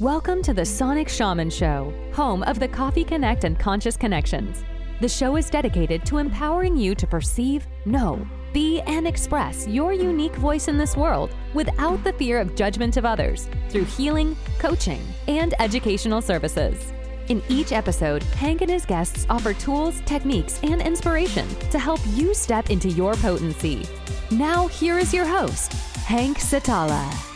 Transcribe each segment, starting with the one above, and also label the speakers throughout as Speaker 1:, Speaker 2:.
Speaker 1: Welcome to the Sonic Shaman Show, home of the Coffee Connect and Conscious Connections. The show is dedicated to empowering you to perceive, know, be, and express your unique voice in this world without the fear of judgment of others through healing, coaching, and educational services. In each episode, Hank and his guests offer tools, techniques, and inspiration to help you step into your potency. Now, here is your host, Hank Setala.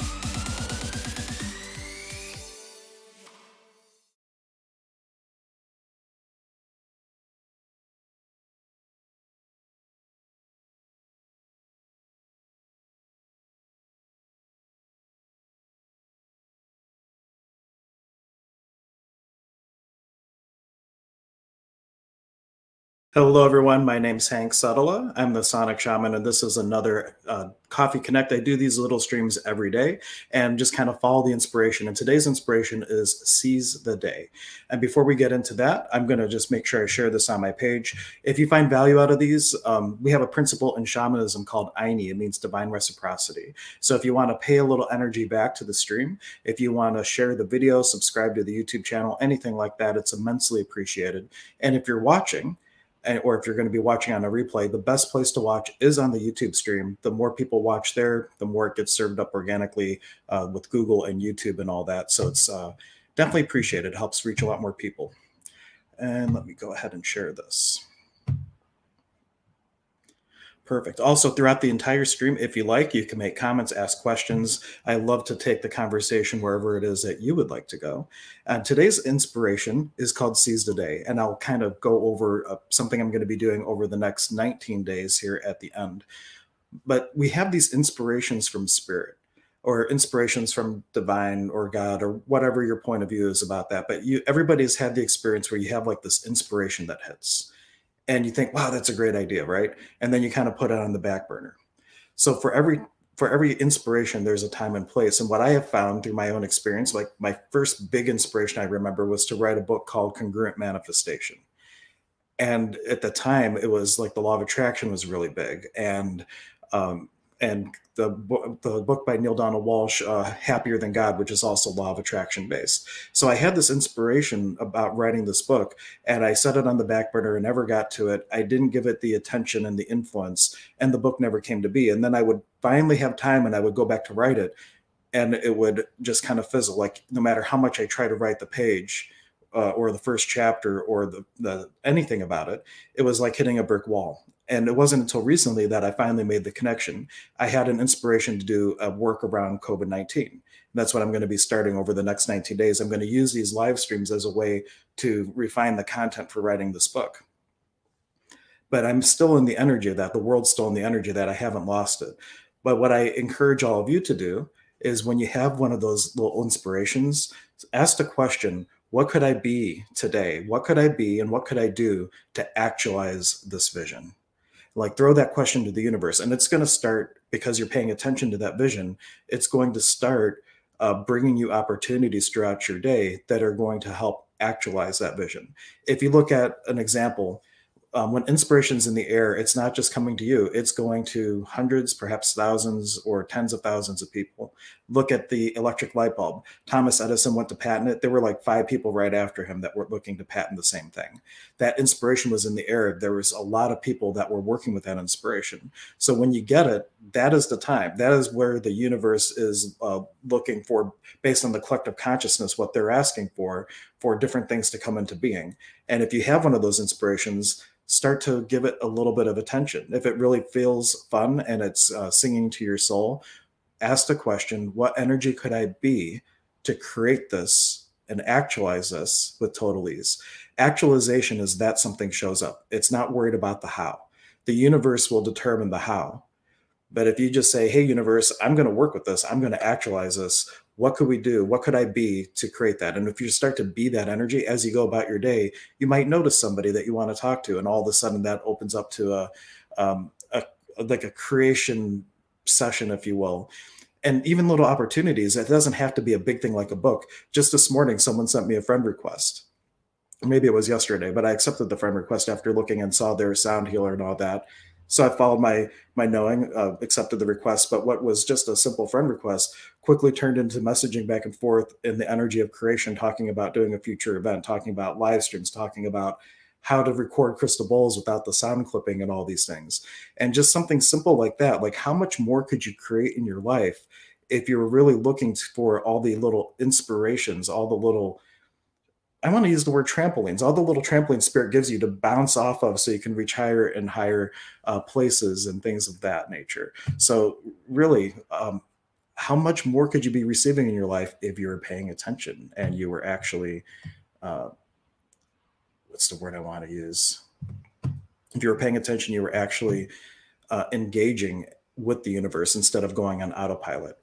Speaker 2: Hello, everyone. My name's Hank Setala. I'm the Sonic Shaman, and this is another uh, Coffee Connect. I do these little streams every day and just kind of follow the inspiration. And today's inspiration is Seize the Day. And before we get into that, I'm going to just make sure I share this on my page. If you find value out of these, um, we have a principle in shamanism called Ayni. It means divine reciprocity. So if you want to pay a little energy back to the stream, if you want to share the video, subscribe to the YouTube channel, anything like that, it's immensely appreciated. And if you're watching, or if you're going to be watching on a replay, the best place to watch is on the YouTube stream. The more people watch there, the more it gets served up organically uh, with Google and YouTube and all that. So it's uh, definitely appreciated. It helps reach a lot more people. And let me go ahead and share this. Perfect. Also, throughout the entire stream, if you like, you can make comments, ask questions. I love to take the conversation wherever it is that you would like to go. And today's inspiration is called Seize the Day, and I'll kind of go over uh, something I'm going to be doing over the next 19 days here at the end. But we have these inspirations from spirit or inspirations from divine or God or whatever your point of view is about that. But you, everybody's had the experience where you have like this inspiration that hits and you think, wow, that's a great idea, right? And then you kind of put it on the back burner. So for every for every inspiration, there's a time and place. And what I have found through my own experience, like my first big inspiration I remember was to write a book called Congruent Manifestation. And at the time, it was like the law of attraction was really big. And um, and the, the book by Neale Donald Walsch, uh, Happier Than God, which is also law of attraction based. So I had this inspiration about writing this book, and I set it on the back burner and never got to it. I didn't give it the attention and the influence, and the book never came to be. And then I would finally have time and I would go back to write it, and it would just kind of fizzle. Like no matter how much I try to write the page, uh, or the first chapter or the, the anything about it, it was like hitting a brick wall. And it wasn't until recently that I finally made the connection. I had an inspiration to do a work around COVID 19. That's what I'm going to be starting over the next 19 days. I'm going to use these live streams as a way to refine the content for writing this book. But I'm still in the energy of that. The world's still in the energy that. I haven't lost it. But what I encourage all of you to do is when you have one of those little inspirations, ask the question, what could I be today? What could I be and what could I do to actualize this vision? Like throw that question to the universe and it's going to start because you're paying attention to that vision it's going to start uh, bringing you opportunities throughout your day that are going to help actualize that vision if you look at an example um, when inspiration's in the air, it's not just coming to you, it's going to hundreds, perhaps thousands or tens of thousands of people. Look at the electric light bulb. Thomas Edison went to patent it. There were like five people right after him that were looking to patent the same thing. That inspiration was in the air. There was a lot of people that were working with that inspiration. So when you get it, that is the time. That is where the universe is uh, looking for, based on the collective consciousness, what they're asking for, for different things to come into being. And if you have one of those inspirations, start to give it a little bit of attention. If it really feels fun and it's uh, singing to your soul, ask the question what energy could I be to create this and actualize this with total ease? Actualization is that something shows up, it's not worried about the how. The universe will determine the how. But if you just say, hey, universe, I'm going to work with this, I'm going to actualize this, what could we do what could i be to create that and if you start to be that energy as you go about your day you might notice somebody that you want to talk to and all of a sudden that opens up to a, um, a like a creation session if you will. And even little opportunities it doesn't have to be a big thing like a book. Just this morning someone sent me a friend request. Maybe it was yesterday but i accepted the friend request after looking and saw their sound healer and all that. So I followed my my knowing, uh, accepted the request, but what was just a simple friend request quickly turned into messaging back and forth in the energy of creation, talking about doing a future event, talking about live streams, talking about how to record crystal bowls without the sound clipping and all these things. And just something simple like that, like how much more could you create in your life if you're really looking for all the little inspirations, all the little I want to use the word trampolines, all the little trampoline spirit gives you to bounce off of so you can reach higher and higher uh, places and things of that nature. So, really, um, how much more could you be receiving in your life if you were paying attention and you were actually, uh, what's the word I want to use? If you were paying attention, you were actually uh, engaging with the universe instead of going on autopilot.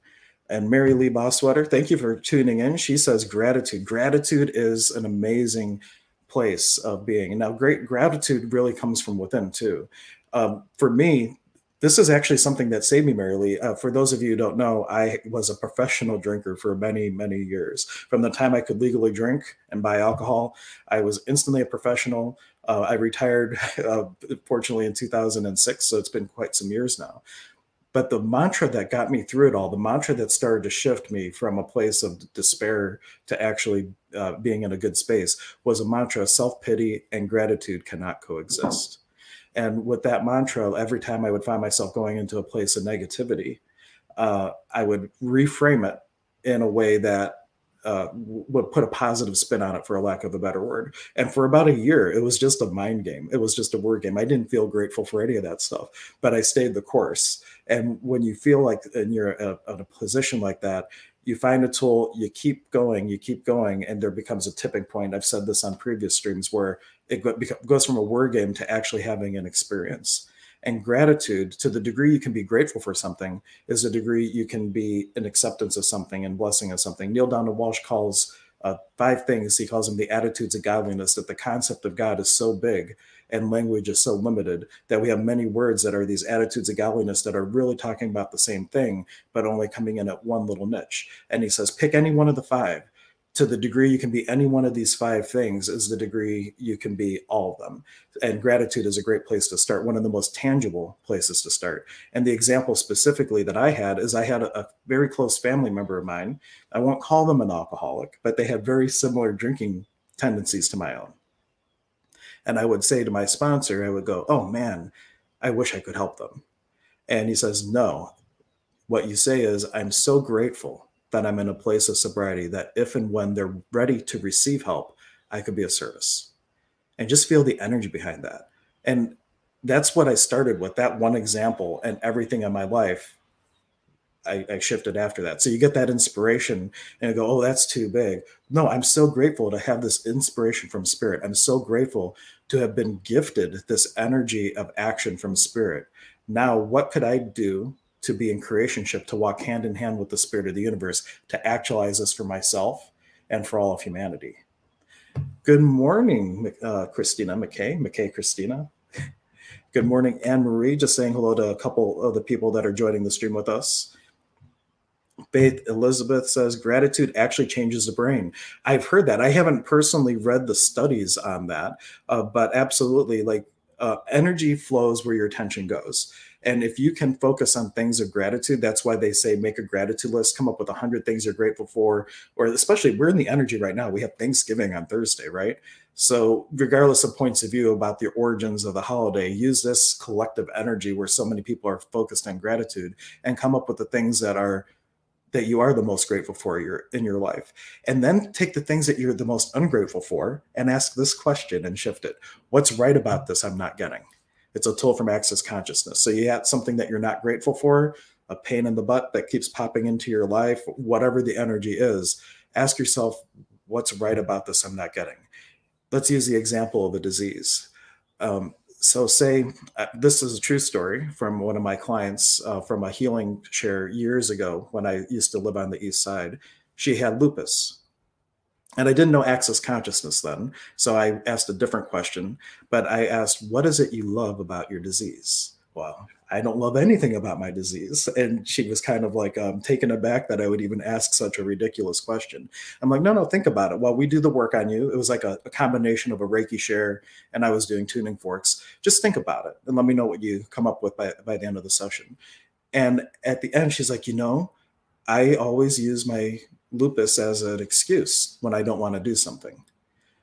Speaker 2: And Mary Lee Boswetter, thank you for tuning in. She says gratitude. Gratitude is an amazing place of being. Now, great gratitude really comes from within too. Um, for me, this is actually something that saved me, Mary Lee. Uh, for those of you who don't know, I was a professional drinker for many, many years. From the time I could legally drink and buy alcohol, I was instantly a professional. Uh, I retired, uh, fortunately, in 2006, so it's been quite some years now. But the mantra that got me through it all, the mantra that started to shift me from a place of despair to actually uh, being in a good space was a mantra self pity and gratitude cannot coexist. And with that mantra, every time I would find myself going into a place of negativity, uh, I would reframe it in a way that uh, would put a positive spin on it for a lack of a better word. And for about a year it was just a mind game. It was just a word game. I didn't feel grateful for any of that stuff but i stayed the course. And when you feel like and you're a, in a position like that you find a tool you keep going you keep going and there becomes a tipping point. I've said this on previous streams where it goes from a word game to actually having an experience and gratitude, to the degree you can be grateful for something, is the degree you can be in acceptance of something and blessing of something. Neale Donald Walsch calls uh, five things, he calls them the attitudes of godliness, that the concept of God is so big and language is so limited that we have many words that are these attitudes of godliness that are really talking about the same thing, but only coming in at one little niche. And he says, pick any one of the five to the degree you can be any one of these five things is the degree you can be all of them. And gratitude is a great place to start, one of the most tangible places to start. And the example specifically that I had is I had a, a very close family member of mine. I won't call them an alcoholic, but they had very similar drinking tendencies to my own. And I would say to my sponsor, I would go, Oh man, I wish I could help them. And he says, No. What you say is, I'm so grateful that I'm in a place of sobriety that if and when they're ready to receive help, I could be of service. And just feel the energy behind that. And that's what I started with that one example and everything in my life. I, I shifted after that. So you get that inspiration and go, oh, that's too big. No, I'm so grateful to have this inspiration from spirit. I'm so grateful to have been gifted this energy of action from spirit. Now, what could I do to be in creationship, to walk hand in hand with the spirit of the universe, to actualize this for myself and for all of humanity. Good morning, uh, Christina McKay, McKay Christina. Good morning, Anne Marie. Just saying hello to a couple of the people that are joining the stream with us. Faith Elizabeth says gratitude actually changes the brain. I've heard that. I haven't personally read the studies on that, uh, but absolutely, like uh, energy flows where your attention goes. And if you can focus on things of gratitude, that's why they say make a gratitude list, come up with 100 things you're grateful for, or especially we're in the energy right now. We have Thanksgiving on Thursday, right? So, regardless of points of view about the origins of the holiday, use this collective energy where so many people are focused on gratitude and come up with the things that are that you are the most grateful for your in your life and then take the things that you're the most ungrateful for and ask this question and shift it what's right about this i'm not getting it's a tool from access consciousness. So you have something that you're not grateful for, a pain in the butt that keeps popping into your life, whatever the energy is, ask yourself, what's right about this I'm not getting? Let's use the example of a disease. Um, so say uh, this is a true story from one of my clients uh, from a healing chair years ago when I used to live on the east side. She had lupus and I didn't know access consciousness then. So I asked a different question, but I asked, What is it you love about your disease? well, I don't love anything about my disease. And she was kind of like um, taken aback that I would even ask such a ridiculous question. I'm like, no, no, think about it. While we do the work on you, it was like a, a combination of a Reiki share and I was doing tuning forks. Just think about it and let me know what you come up with by, by the end of the session. And at the end, she's like, you know, I always use my lupus as an excuse when I don't want to do something.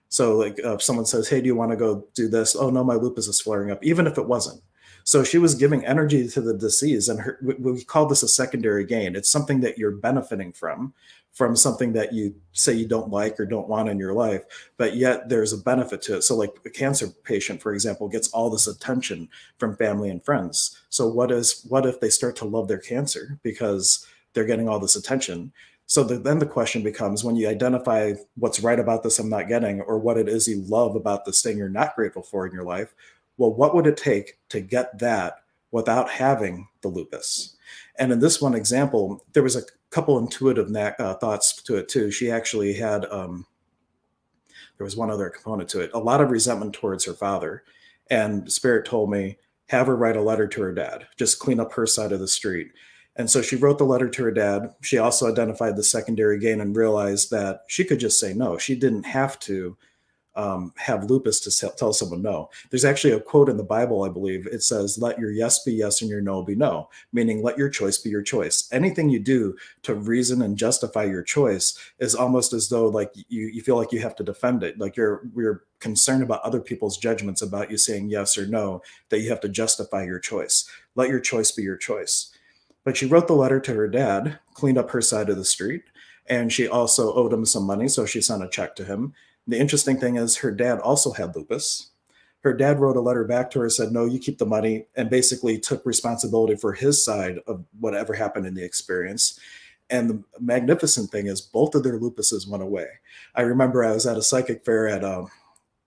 Speaker 2: So, like, uh, if someone says, Hey, do you want to go do this? Oh, no, my lupus is flaring up, even if it wasn't so she was giving energy to the disease, and her, we call this a secondary gain. It's something that you're benefiting from, from something that you say you don't like or don't want in your life, but yet there's a benefit to it. So, like a cancer patient, for example, gets all this attention from family and friends. So, what is what if they start to love their cancer because they're getting all this attention? So the, then the question becomes when you identify what's right about this I'm not getting, or what it is you love about this thing you're not grateful for in your life, well, what would it take to get that without having the lupus? And in this one example, there was a couple intuitive uh, thoughts to it too. She actually had, um, there was one other component to it, a lot of resentment towards her father. And Spirit told me, have her write a letter to her dad, just clean up her side of the street. And so she wrote the letter to her dad. She also identified the secondary gain and realized that she could just say no. She didn't have to um, have lupus to tell someone no. There's actually a quote in the Bible, I believe. It says, Let your yes be yes and your no be no, meaning let your choice be your choice. Anything you do to reason and justify your choice is almost as though like you, you feel like you have to defend it. Like you're you're concerned about other people's judgments about you saying yes or no, that you have to justify your choice. Let your choice be your choice. But she wrote the letter to her dad, cleaned up her side of the street, and she also owed him some money, so she sent a check to him the interesting thing is her dad also had lupus. Her dad wrote a letter back to her, said, No, you keep the money, and basically took responsibility for his side of whatever happened in the experience. And the magnificent thing is, both of their lupuses went away. I remember I was at a psychic fair at um,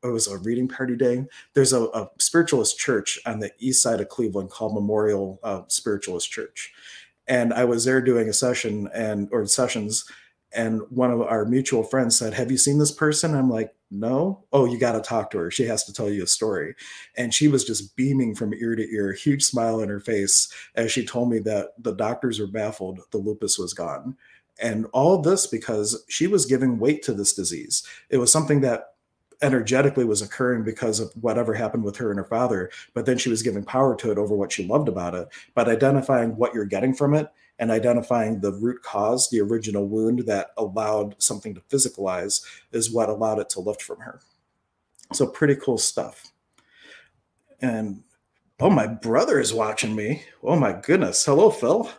Speaker 2: it was a reading party day. There's a, a, spiritualist church on the east side of Cleveland called Memorial uh, Spiritualist Church, and I was there doing a session and or sessions, and one of our mutual friends said, Have you seen this person? I'm like, No. Oh, you got to talk to her. She has to tell you a story. And she was just beaming from ear to ear, huge smile on her face as she told me that the doctors were baffled the lupus was gone. And all this because she was giving weight to this disease. It was something that energetically was occurring because of whatever happened with her and her father, but then she was giving power to it over what she loved about it. But identifying what you're getting from it and identifying the root cause, the original wound that allowed something to physicalize, is what allowed it to lift from her. So, pretty cool stuff. And oh, my brother is watching me. Oh, my goodness. Hello, Phil.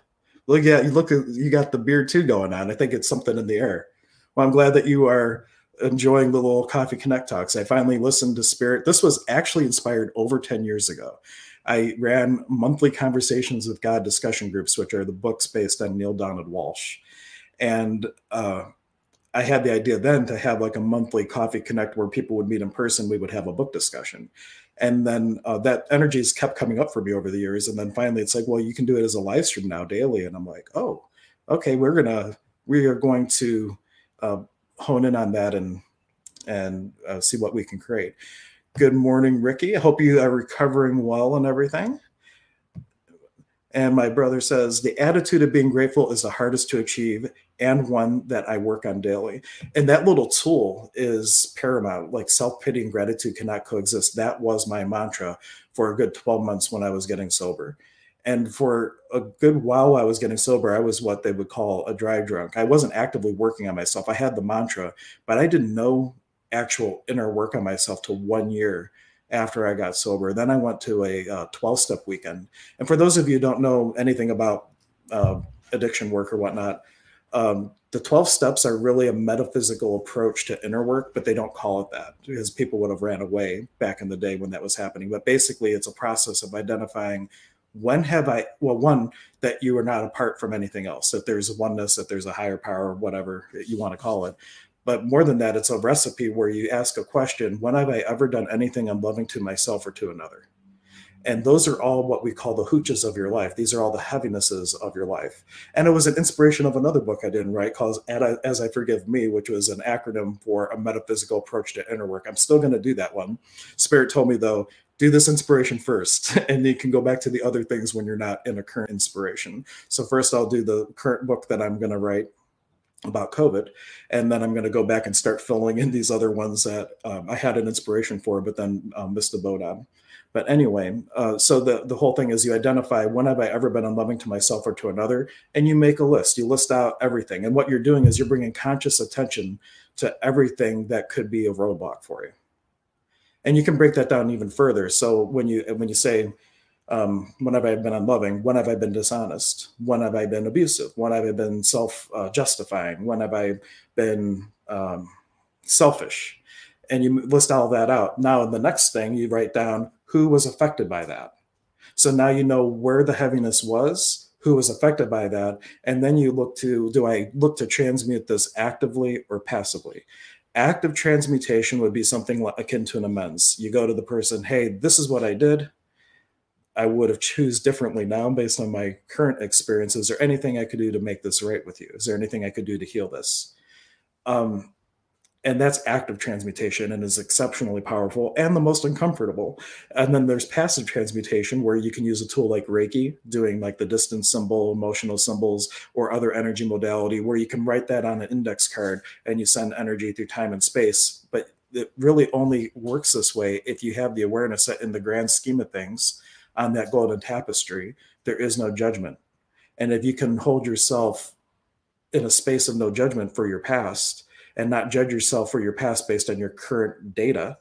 Speaker 2: Look at you. Look, you got the beard too going on. I think it's something in the air. Well, I'm glad that you are enjoying the little Coffee Connect talks. I finally listened to Spirit. This was actually inspired over 10 years ago. I ran monthly conversations with God discussion groups, which are the books based on Neale Donald Walsch. And uh, I had the idea then to have like a monthly coffee connect where people would meet in person. We would have a book discussion. And then uh, that energy has kept coming up for me over the years. And then finally it's like, well, you can do it as a live stream now daily. And I'm like, oh, okay, we're going to, we are going to uh, hone in on that and, and uh, see what we can create. Good morning, Ricky. I hope you are recovering well and everything. And my brother says, the attitude of being grateful is the hardest to achieve and one that I work on daily. And that little tool is paramount. Like self pity and gratitude cannot coexist. That was my mantra for a good 12 months when I was getting sober. And for a good while I was getting sober, I was what they would call a dry drunk. I wasn't actively working on myself. I had the mantra, but I didn't know actual inner work on myself to one year after I got sober. Then I went to a 12 uh, step weekend. And for those of you who don't know anything about uh, addiction work or whatnot, um, the 12 steps are really a metaphysical approach to inner work, but they don't call it that because people would have ran away back in the day when that was happening. But basically, it's a process of identifying when have I, well, one, that you are not apart from anything else, that there's oneness, that there's a higher power, whatever you want to call it. But more than that, it's a recipe where you ask a question When have I ever done anything unloving to myself or to another? And those are all what we call the hoochas of your life. These are all the heavinesses of your life. And it was an inspiration of another book I didn't write called As I Forgive Me, which was an acronym for a metaphysical approach to inner work. I'm still going to do that one. Spirit told me, though, do this inspiration first, and you can go back to the other things when you're not in a current inspiration. So, first, I'll do the current book that I'm going to write about COVID. And then I'm going to go back and start filling in these other ones that um, I had an inspiration for, but then um, missed the boat on. But anyway, uh, so the, the whole thing is you identify when have I ever been unloving to myself or to another, and you make a list. You list out everything. And what you're doing is you're bringing conscious attention to everything that could be a roadblock for you. And you can break that down even further. So when you when you say, um, when have I been unloving? When have I been dishonest? When have I been abusive? When have I been self uh, justifying? When have I been um, selfish? And you list all that out. Now, the next thing, you write down who was affected by that. So now you know where the heaviness was, who was affected by that. And then you look to do I look to transmute this actively or passively? Active transmutation would be something akin to an amends. You go to the person, hey, this is what I did I would have choose differently now based on my current experiences. Is there anything I could do to make this right with you? Is there anything I could do to heal this? Um, and that's active transmutation and is exceptionally powerful and the most uncomfortable. And then there's passive transmutation where you can use a tool like Reiki, doing like the distance symbol, emotional symbols, or other energy modality where you can write that on an index card and you send energy through time and space. But it really only works this way if you have the awareness that in the grand scheme of things, on that golden tapestry, there is no judgment. And if you can hold yourself in a space of no judgment for your past and not judge yourself for your past based on your current data,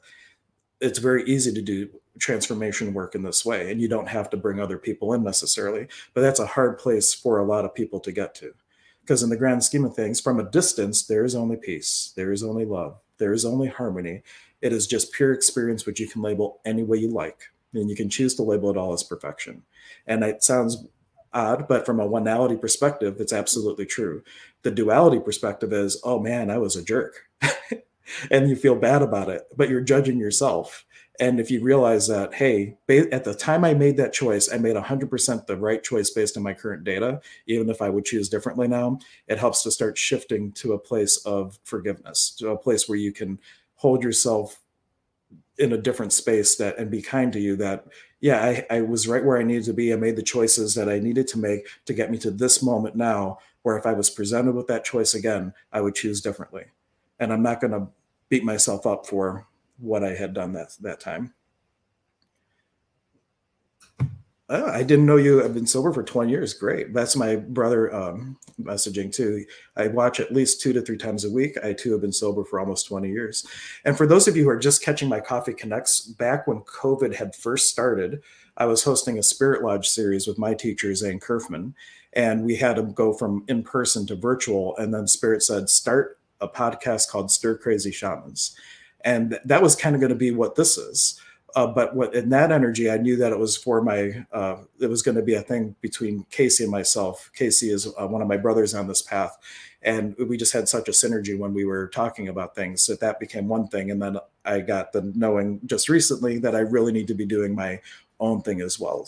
Speaker 2: it's very easy to do transformation work in this way. And you don't have to bring other people in necessarily. But that's a hard place for a lot of people to get to. Because in the grand scheme of things, from a distance, there is only peace, there is only love, there is only harmony. It is just pure experience, which you can label any way you like and you can choose to label it all as perfection. And it sounds odd, but from a one-ality perspective, it's absolutely true. The duality perspective is, oh man, I was a jerk. and you feel bad about it, but you're judging yourself. And if you realize that, hey, at the time I made that choice, I made 100% the right choice based on my current data, even if I would choose differently now, it helps to start shifting to a place of forgiveness, to a place where you can hold yourself in a different space that and be kind to you that yeah I, I was right where i needed to be. I made the choices that i needed to make to get me to this moment now where if i was presented with that choice again i would choose differently. And i'm not going to beat myself up for what i had done that that time Oh, I didn't know you have been sober for 20 years. Great. That's my brother um, messaging too. I watch at least two to three times a week. I too have been sober for almost 20 years. And for those of you who are just catching my Coffee Connects, back when COVID had first started, I was hosting a Spirit Lodge series with my teacher, Zane Kerfman. And we had him go from in person to virtual. And then Spirit said, start a podcast called Stir Crazy Shamans. And that was kind of going to be what this is uh, but what in that energy, I knew that it was for my, uh, it was going to be a thing between Casey and myself. Casey is uh, one of my brothers on this path. And we just had such a synergy when we were talking about things that that became one thing. And then I got the knowing just recently that I really need to be doing my own thing as well.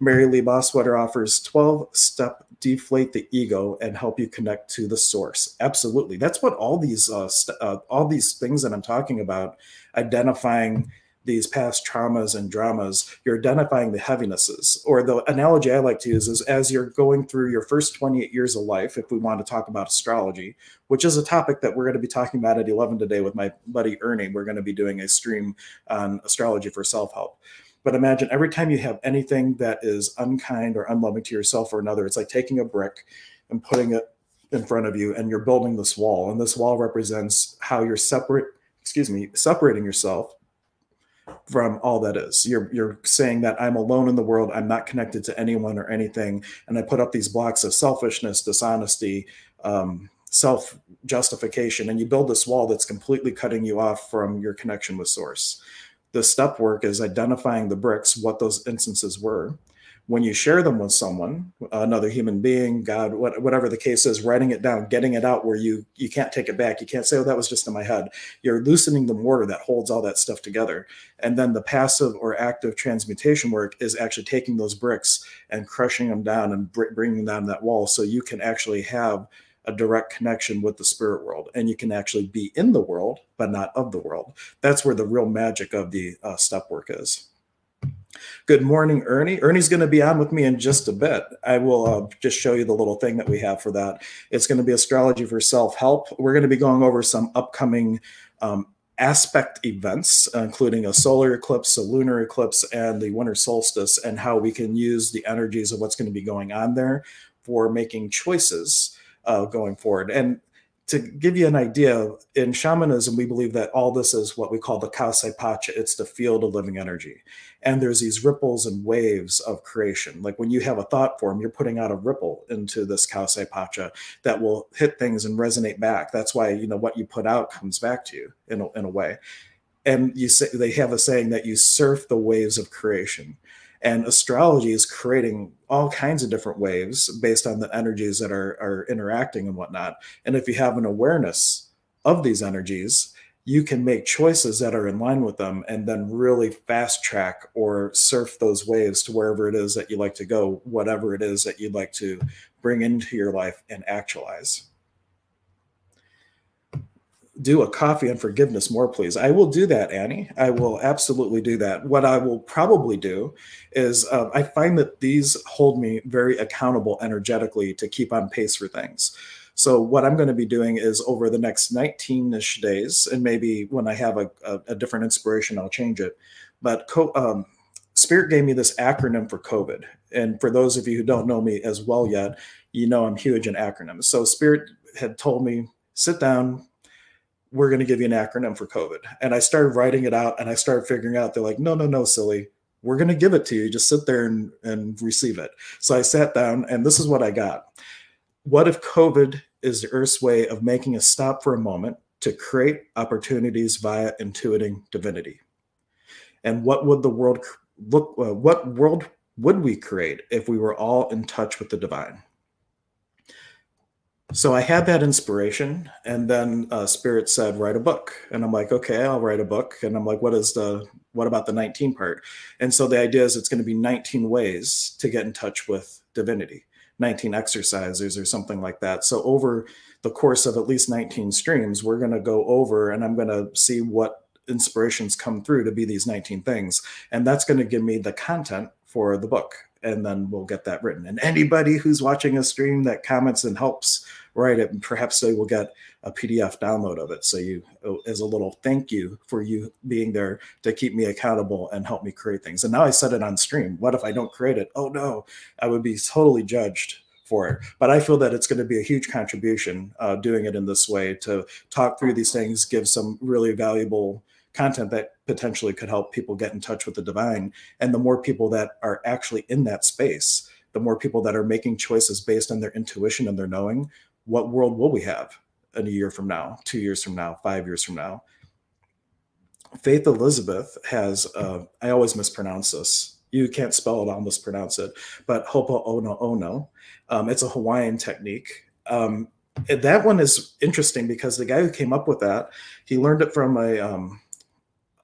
Speaker 2: Mary Lee Bosswetter offers 12 step deflate the ego and help you connect to the source. Absolutely. That's what all these uh, uh, all these things that I'm talking about identifying these past traumas and dramas, you're identifying the heavinesses. Or the analogy I like to use is as you're going through your first 28 years of life, if we want to talk about astrology, which is a topic that we're going to be talking about at 11 today with my buddy Ernie. We're going to be doing a stream on astrology for self help. But imagine every time you have anything that is unkind or unloving to yourself or another, it's like taking a brick and putting it in front of you and you're building this wall. And this wall represents how you're separate, excuse me, separating yourself from all that is. You're you're saying that I'm alone in the world. I'm not connected to anyone or anything, and I put up these blocks of selfishness, dishonesty, um, self justification, and you build this wall that's completely cutting you off from your connection with Source. The step work is identifying the bricks, what those instances were. When you share them with someone another human being god what, whatever the case is writing it down getting it out where you you can't take it back. You can't say oh that was just in my head. You're loosening the mortar that holds all that stuff together. And then the passive or active transmutation work is actually taking those bricks and crushing them down and br- bringing down that wall so you can actually have a direct connection with the spirit world. And you can actually be in the world but not of the world. That's where the real magic of the uh, step work is Good morning, Ernie. Ernie's going to be on with me in just a bit. I will uh, just show you the little thing that we have for that. It's going to be astrology for self help. We're going to be going over some upcoming um, aspect events, including a solar eclipse, a lunar eclipse, and the winter solstice, and how we can use the energies of what's going to be going on there for making choices uh, going forward. And to give you an idea, in shamanism, we believe that all this is what we call the Kawsay Pacha. It's the field of living energy. And there's these ripples and waves of creation. Like when you have a thought form, you're putting out a ripple into this Kawsay Pacha that will hit things and resonate back. That's why, you know, what you put out comes back to you in a, in a way. And you say they have a saying that you surf the waves of creation. And astrology is creating all kinds of different waves based on the energies that are, are interacting and whatnot. And if you have an awareness of these energies, you can make choices that are in line with them and then really fast track or surf those waves to wherever it is that you like to go, whatever it is that you'd like to bring into your life and actualize do a coffee and forgiveness more, please. I will do that, Annie. I will absolutely do that. What I will probably do is uh, I find that these hold me very accountable energetically to keep on pace for things. So what I'm going to be doing is over the next 19-ish days, and maybe when I have a, a, a different inspiration, I'll change it. But um, Spirit gave me this acronym for COVID. And for those of you who don't know me as well yet, you know I'm huge in acronyms. So Spirit had told me, sit down, we're going to give you an acronym for COVID. And I started writing it out and I started figuring out, they're like, no, no, no, silly. We're going to give it to you. Just sit there and, and receive it. So I sat down and this is what I got. What if COVID is the Earth's way of making a stop for a moment to create opportunities via intuiting divinity? And what would the world look, uh, what world would we create if we were all in touch with the divine? so I had that inspiration, and then uh, Spirit said, "Write a book," and I'm like, "Okay, I'll write a book." And I'm like, "What is the what about the 19 part?" And so the idea is it's going to be 19 ways to get in touch with divinity, 19 exercises or something like that. So over the course of at least 19 streams, we're going to go over, and I'm going to see what inspirations come through to be these 19 things, and that's going to give me the content for the book and then we'll get that written. And anybody who's watching a stream that comments and helps write it, perhaps they will get a PDF download of it. So you, as a little thank you for you being there to keep me accountable and help me create things. And now I set it on stream. What if I don't create it? Oh no, I would be totally judged for it. But I feel that it's going to be a huge contribution uh, doing it in this way to talk through these things, give some really valuable content that potentially could help people get in touch with the divine. And the more people that are actually in that space, the more people that are making choices based on their intuition and their knowing, what world will we have in a year from now, two years from now, five years from now? Faith Elizabeth has, uh, I always mispronounce this. You can't spell it, I'll mispronounce it, but Ho'oponopono. Um, it's a Hawaiian technique. Um, that one is interesting because the guy who came up with that, he learned it from a, um,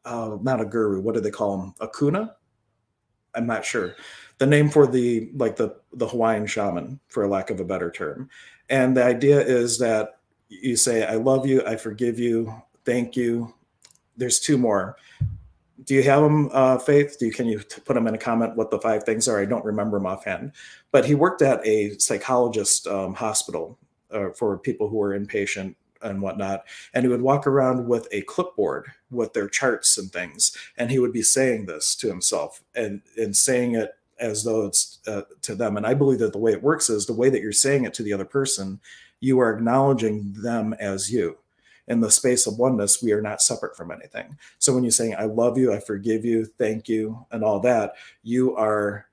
Speaker 2: uh, not a guru. What do they call him? A kuna? I'm not sure. The name for the like the the Hawaiian shaman, for lack of a better term. And the idea is that you say, "I love you. I forgive you. Thank you." There's two more. Do you have them, uh, Faith? Do you can you put them in a comment what the five things are? I don't remember them offhand. But he worked at a psychologist um, hospital uh, for people who were inpatient and whatnot. And he would walk around with a clipboard with their charts and things. And he would be saying this to himself and, and saying it as though it's uh, to them. And I believe that the way it works is the way that you're saying it to the other person, you are acknowledging them as you. In the space of oneness, we are not separate from anything. So when you're saying, I love you, I forgive you, thank you, and all that, you are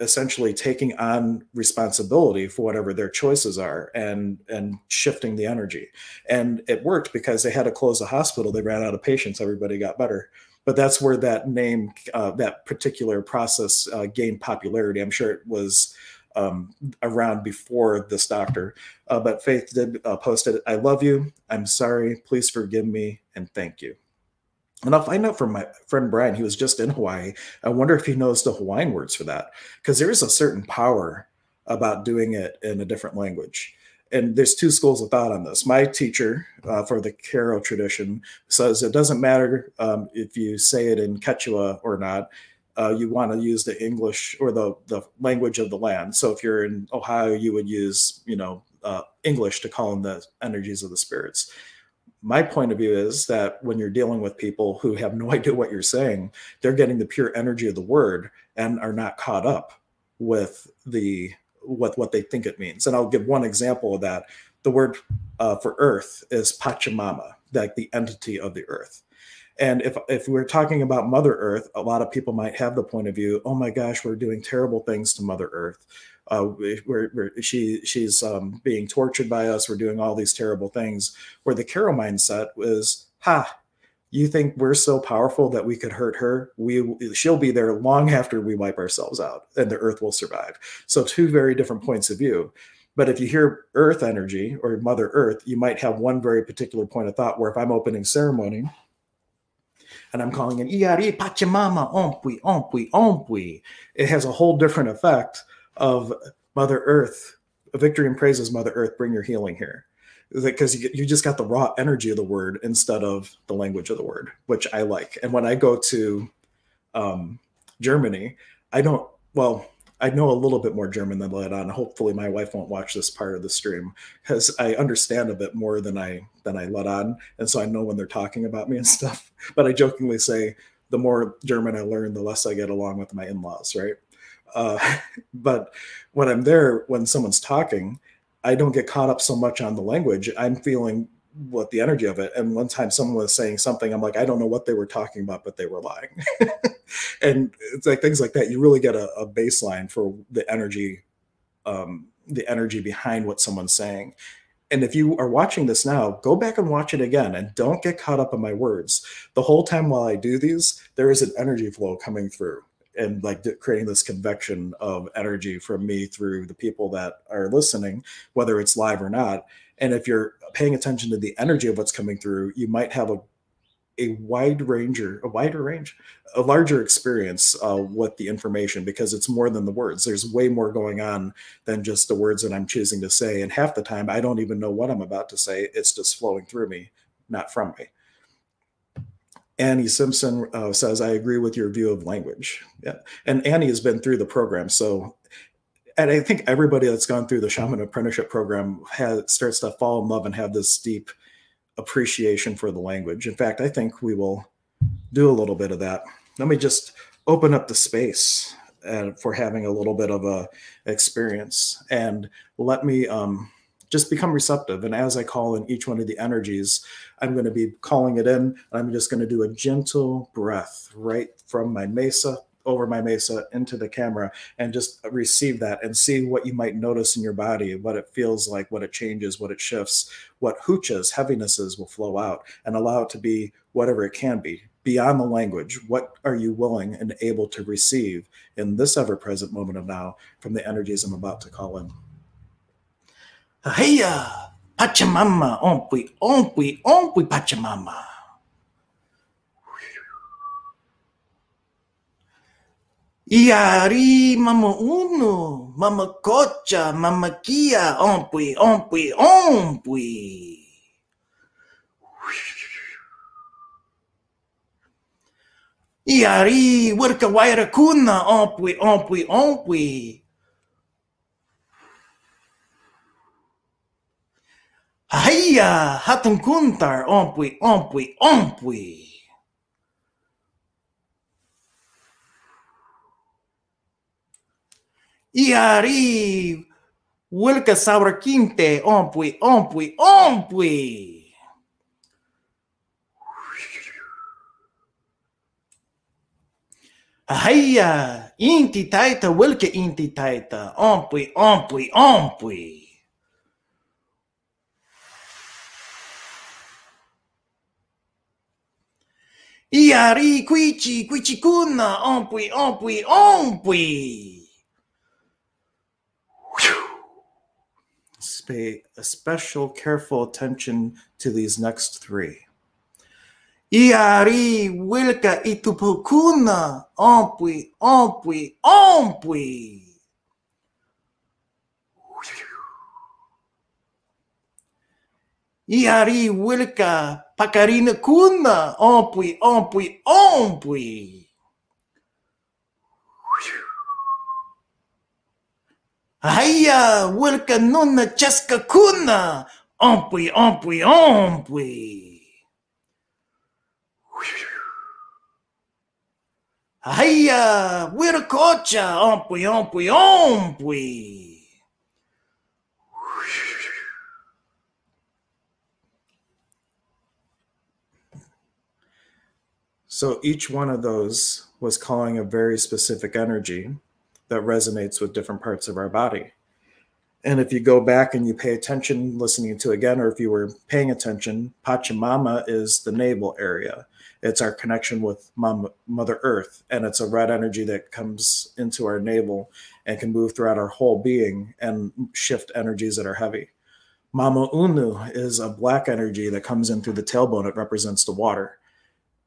Speaker 2: essentially taking on responsibility for whatever their choices are and and shifting the energy and it worked because they had to close the hospital they ran out of patients everybody got better but that's where that name, uh, that particular process uh, gained popularity. I'm sure it was um, around before this doctor. Uh, but Faith did uh, post it. I love you. I'm sorry. Please forgive me and thank you. And I'll find out from my friend Brian. He was just in Hawaii. I wonder if he knows the Hawaiian words for that because there is a certain power about doing it in a different language. And there's two schools of thought on this. My teacher uh, for the Q'ero tradition says it doesn't matter um, if you say it in Quechua or not uh, you want to use the English or the the language of the land. So if you're in Ohio, you would use you know uh, English to call in the energies of the spirits. My point of view is that when you're dealing with people who have no idea what you're saying, they're getting the pure energy of the word and are not caught up with the what what they think it means. And I'll give one example of that. The word uh, for earth is Pachamama, like the entity of the earth. And if if we're talking about Mother Earth, a lot of people might have the point of view, oh my gosh, we're doing terrible things to Mother Earth. Uh, we're, we're, she she's um, being tortured by us. We're doing all these terrible things. Where the Q'ero mindset was, ha, you think we're so powerful that we could hurt her? We she'll be there long after we wipe ourselves out, and the Earth will survive. So two very different points of view. But if you hear Earth energy or Mother Earth, you might have one very particular point of thought. Where if I'm opening ceremony and I'm calling it Iari Pachamama Ompui Ompui Ompui. It has a whole different effect of Mother Earth. Victory and praises, Mother Earth, bring your healing here. Because you, you just got the raw energy of the word instead of the language of the word, which I like. And when I go to um, Germany, I don't, well, I know a little bit more German than let on. Hopefully, my wife won't watch this part of the stream because I understand a bit more than I than I let on, and so I know when they're talking about me and stuff. But I jokingly say, the more German I learn, the less I get along with my in-laws, right? Uh, but when I'm there, when someone's talking, I don't get caught up so much on the language. I'm feeling what the energy of it. And one time someone was saying something, I'm like, I don't know what they were talking about, but they were lying. and it's like things like that. You really get a, a baseline for the energy, um, the energy behind what someone's saying. And if you are watching this now, go back and watch it again and don't get caught up in my words. The whole time while I do these, there is an energy flow coming through and like creating this convection of energy from me through the people that are listening, whether it's live or not. And if you're paying attention to the energy of what's coming through, you might have a a wide ranger, a wider range, a larger experience uh, with the information because it's more than the words. There's way more going on than just the words that I'm choosing to say. And half the time, I don't even know what I'm about to say. It's just flowing through me, not from me. Annie Simpson uh, says, I agree with your view of language. Yeah. And Annie has been through the program. So and I think everybody that's gone through the shaman apprenticeship program has starts to fall in love and have this deep appreciation for the language. In fact, I think we will do a little bit of that. Let me just open up the space uh, for having a little bit of a experience and let me um, just become receptive. And as I call in each one of the energies, I'm going to be calling it in. And I'm just going to do a gentle breath right from my mesa over my mesa into the camera and just receive that and see what you might notice in your body, what it feels like, what it changes, what it shifts, what hoochas, heavinesses will flow out and allow it to be whatever it can be beyond the language. What are you willing and able to receive in this ever present moment of now from the energies I'm about to call in? Heya, Pachamama, ompui, ompui, ompui, Pachamama. Iari mama uno, mama cocha, mama kia, ompui, ompui, ompui. Iari, werka waira kuna, ompui, ompui, ompui. Haya, hatun kuntar, ompui, ompui, ompui. Iari, Wilka Sabra Quinte, Ompui, Ompui, Ompui. Ahaya, Inti Taita, Wilka Inti Taita, Ompui, Ompui, Ompui. Iari quichi quichicuna ompui ompui ompui. Pay a special careful attention to these next three. Iari wilka itupokuna ompui ompui ompui. Iari wilka pakarina kuna ompui ompui ompui. Haya wilka nuna chaska kuna ompui ompui ompui. Haya wirkocha ompui ompui ompui. So each one of those was calling a very specific energy that resonates with different parts of our body. And if you go back and you pay attention, listening to again, or if you were paying attention, Pachamama is the navel area. It's our connection with Mother Earth, and it's a red energy that comes into our navel and can move throughout our whole being and shift energies that are heavy. Mama Unu is a black energy that comes in through the tailbone. It represents the water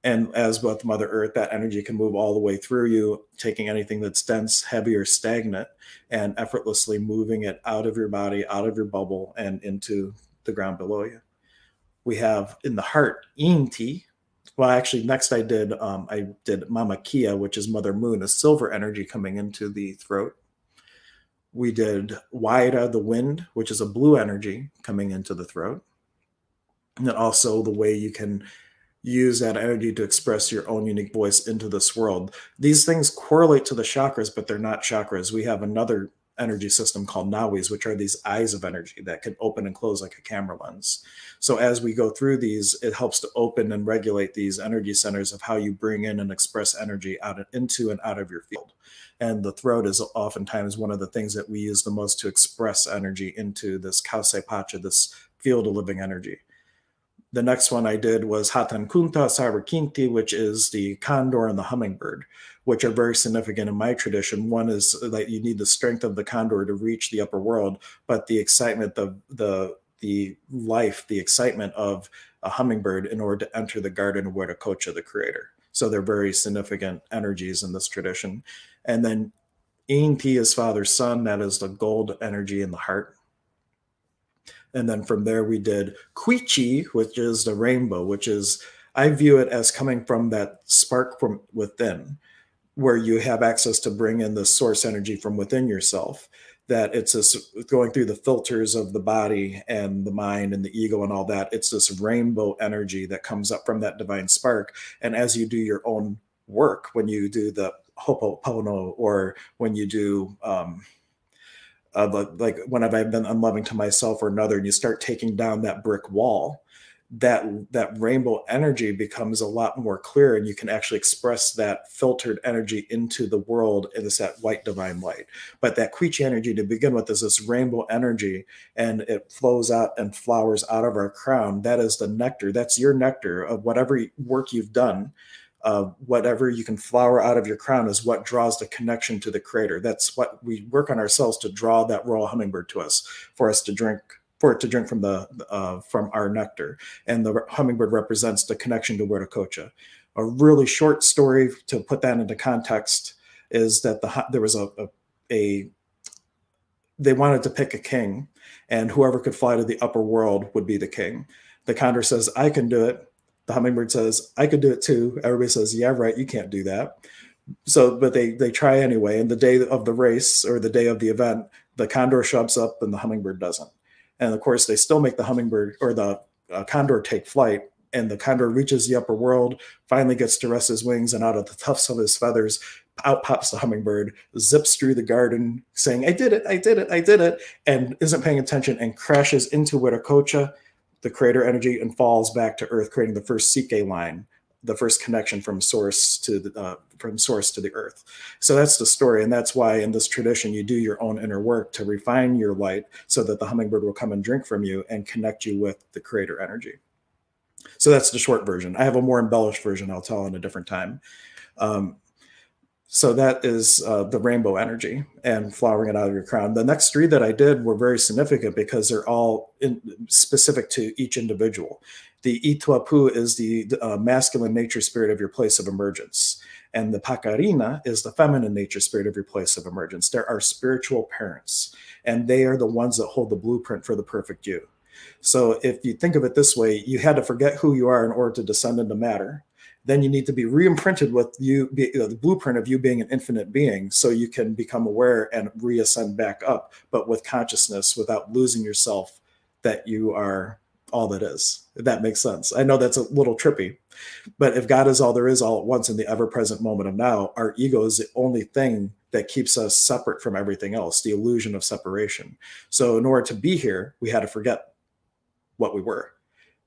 Speaker 2: and as with mother earth that energy can move all the way through you taking anything that's dense heavy or stagnant and effortlessly moving it out of your body out of your bubble and into the ground below you. We have in the heart inti well actually next i did um, i did mama kia which is mother moon a silver energy coming into the throat. We did waira the wind which is a blue energy coming into the throat. And then also the way you can use that energy to express your own unique voice into this world. These things correlate to the chakras, but they're not chakras. We have another energy system called nawis, which are these eyes of energy that can open and close like a camera lens. So as we go through these, it helps to open and regulate these energy centers of how you bring in and express energy out into and out of your field. And the throat is oftentimes one of the things that we use the most to express energy into this Kawsay Pacha, this field of living energy the next one I did was Hatan Kunta Sarvakinti, which is the condor and the hummingbird, which are very significant in my tradition. One is that you need the strength of the condor to reach the upper world, but the excitement, the the the life, the excitement of a hummingbird in order to enter the garden of Wiracocha, the creator. So they're very significant energies in this tradition. And then Inti is father sun, that is the gold energy in the heart and then from there we did Quichi, which is the rainbow, which is I view it as coming from that spark from within, where you have access to bring in the source energy from within yourself. That it's this going through the filters of the body and the mind and the ego and all that. It's this rainbow energy that comes up from that divine spark. And as you do your own work, when you do the Ho'oponopono or when you do um, uh, like when I've been unloving to myself or another, and you start taking down that brick wall, that that rainbow energy becomes a lot more clear, and you can actually express that filtered energy into the world as that white divine light. But that Quiche energy to begin with is this rainbow energy, and it flows out and flowers out of our crown. That is the nectar. That's your nectar of whatever work you've done uh, whatever you can flower out of your crown is what draws the connection to the creator. That's what we work on ourselves to draw that royal hummingbird to us, for us to drink, for it to drink from the uh, from our nectar. And the hummingbird represents the connection to Wiracocha. A really short story to put that into context is that the there was a, a, a they wanted to pick a king, and whoever could fly to the upper world would be the king. The condor says, "I can do it." The hummingbird says, I could do it too. Everybody says, Yeah, right, you can't do that. So, but they they try anyway. And the day of the race or the day of the event, the condor shoves up and the hummingbird doesn't. And of course, they still make the hummingbird or the uh, condor take flight. And the condor reaches the upper world, finally gets to rest his wings, and out of the tufts of his feathers, out pops the hummingbird, zips through the garden, saying, I did it, I did it, I did it, and isn't paying attention and crashes into Wiracocha the creator energy and falls back to Earth, creating the first Psyche line, the first connection from source to the uh, from source to the Earth. So that's the story, and that's why in this tradition you do your own inner work to refine your light, so that the hummingbird will come and drink from you and connect you with the creator energy. So that's the short version. I have a more embellished version I'll tell in a different time. Um, so that is uh, the rainbow energy and flowering it out of your crown. The next three that I did were very significant because they're all in, specific to each individual. The Ituapu is the uh, masculine nature spirit of your place of emergence. And the Pacarina is the feminine nature spirit of your place of emergence. There are spiritual parents, and they are the ones that hold the blueprint for the perfect you. So if you think of it this way, you had to forget who you are in order to descend into matter then you need to be re-imprinted with you, you know, the blueprint of you being an infinite being so you can become aware and reascend back up but with consciousness without losing yourself that you are all that is if that makes sense. I know that's a little trippy but if god is all there is all at once in the ever-present moment of now our ego is the only thing that keeps us separate from everything else the illusion of separation. So in order to be here we had to forget what we were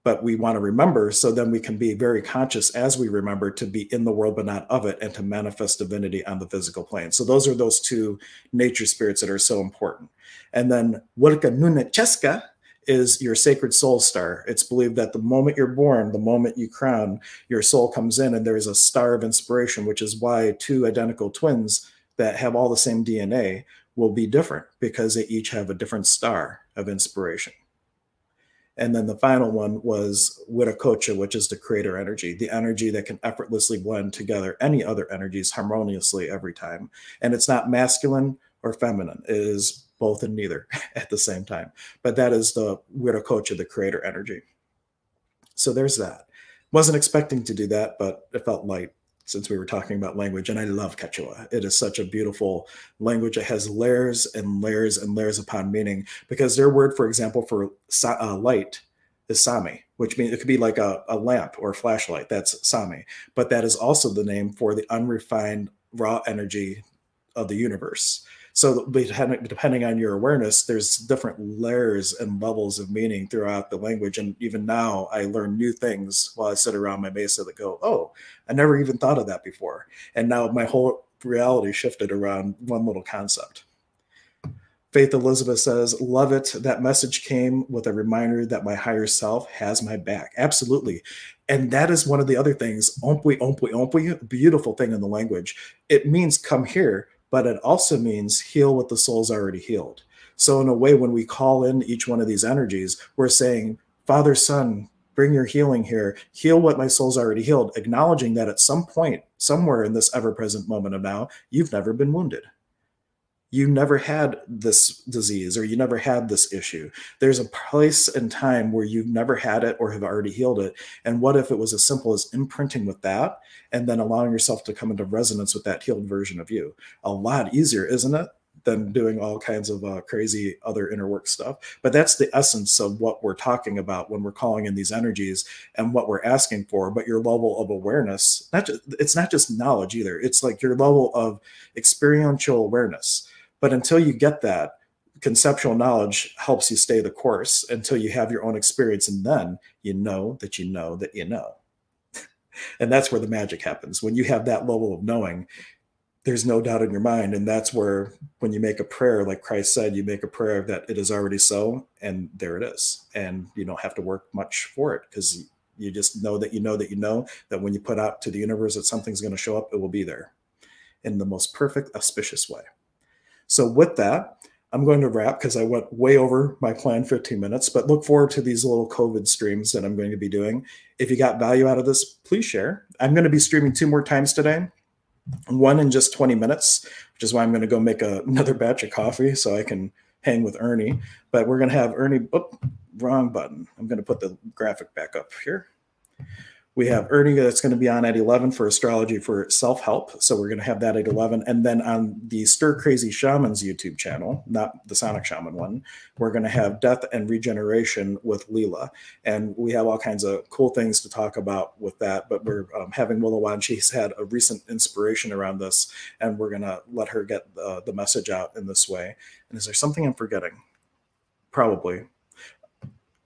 Speaker 2: but we want to remember so then we can be very conscious as we remember to be in the world but not of it and to manifest divinity on the physical plane so those are those two nature spirits that are so important and then Wilka Nunecheska is your sacred soul star. It's believed that the moment you're born, the moment you crown, your soul comes in and there is a star of inspiration, which is why two identical twins that have all the same DNA will be different because they each have a different star of inspiration. And then the final one was Wiracocha, which is the creator energy, the energy that can effortlessly blend together any other energies harmoniously every time. And it's not masculine or feminine, it is both and neither at the same time. But that is the Wiracocha, the creator energy. So there's that. Wasn't expecting to do that, but it felt light since we were talking about language, and I love Quechua. It is such a beautiful language. It has layers and layers and layers upon meaning because their word, for example, for uh, light is Sami, which means it could be like a, a lamp or a flashlight. That's Sami. But that is also the name for the unrefined raw energy of the universe. So depending on your awareness, there's different layers and levels of meaning throughout the language. And even now, I learn new things while I sit around my mesa that go, "Oh, I never even thought of that before." And now my whole reality shifted around one little concept. Faith Elizabeth says, Love it. That message came with a reminder that my higher self has my back. Absolutely. And that is one of the other things, ompwe, ompwe, ompwe, beautiful thing in the language. It means come here, but it also means heal what the soul's already healed. So, in a way, when we call in each one of these energies, we're saying, Father, Son, bring your healing here, heal what my soul's already healed, acknowledging that at some point, somewhere in this ever present moment of now, you've never been wounded you never had this disease or you never had this issue. There's a place and time where you've never had it or have already healed it. And what if it was as simple as imprinting with that and then allowing yourself to come into resonance with that healed version of you? A lot easier, isn't it? Than doing all kinds of uh, crazy other inner work stuff. But that's the essence of what we're talking about when we're calling in these energies and what we're asking for. But your level of awareness, not just, it's not just knowledge either. It's like your level of experiential awareness but until you get that, conceptual knowledge helps you stay the course until you have your own experience. And then you know that you know that you know. and that's where the magic happens. When you have that level of knowing, there's no doubt in your mind. And that's where, when you make a prayer, like Christ said, you make a prayer that it is already so, and there it is. And you don't have to work much for it because you just know that you know that you know that when you put out to the universe that something's going to show up, it will be there in the most perfect, auspicious way. So with that, I'm going to wrap because I went way over my planned 15 minutes, but look forward to these little COVID streams that I'm going to be doing. If you got value out of this, please share. I'm going to be streaming two more times today, one in just 20 minutes, which is why I'm going to go make a, another batch of coffee so I can hang with Ernie. But we're going to have Ernie, oh, wrong button. I'm going to put the graphic back up here. We have Ernie that's going to be on at 11 for astrology for self help. So we're going to have that at 11. And then on the Stir Crazy Shamans YouTube channel, not the Sonic Shaman one, we're going to have Death and Regeneration with Leela. And we have all kinds of cool things to talk about with that. But we're um, having Willow on. She's had a recent inspiration around this, and we're going to let her get the, the message out in this way. And is there something I'm forgetting? Probably,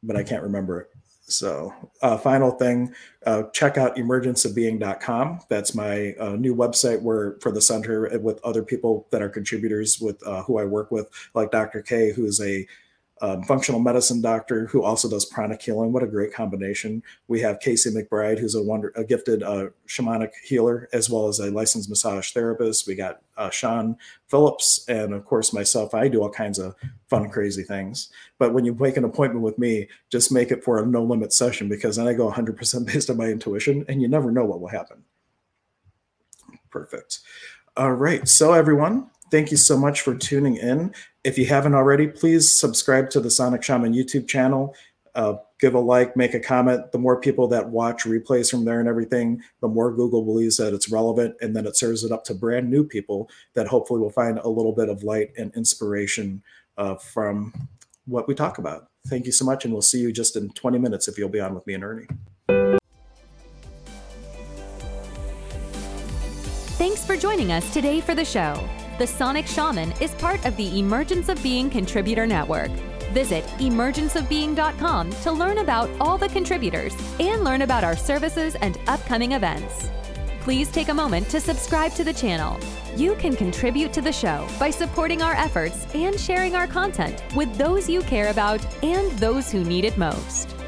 Speaker 2: but I can't remember it. So, uh, final thing, uh, check out emergenceofbeing.com. That's my uh, new website where for the center with other people that are contributors with uh, who I work with, like Dr. K, who is a uh, functional medicine doctor who also does pranic healing. What a great combination. We have Casey McBride, who's a wonder, a gifted uh, shamanic healer, as well as a licensed massage therapist. We got uh, Sean Phillips, and of course myself. I do all kinds of fun, crazy things. But when you make an appointment with me, just make it for a no limit session because then I go 100% based on my intuition, and you never know what will happen. Perfect. All right. So, everyone, thank you so much for tuning in. If you haven't already, please subscribe to the Sonic Shaman YouTube channel. Uh, give a like, make a comment. The more people that watch replays from there and everything, the more Google believes that it's relevant. And then it serves it up to brand new people that hopefully will find a little bit of light and inspiration uh, from what we talk about. Thank you so much. And we'll see you just in 20 minutes if you'll be on with me and Ernie.
Speaker 1: Thanks for joining us today for the show. The Sonic Shaman is part of the Emergence of Being Contributor Network. Visit emergenceofbeing.com to learn about all the contributors and learn about our services and upcoming events. Please take a moment to subscribe to the channel. You can contribute to the show by supporting our efforts and sharing our content with those you care about and those who need it most.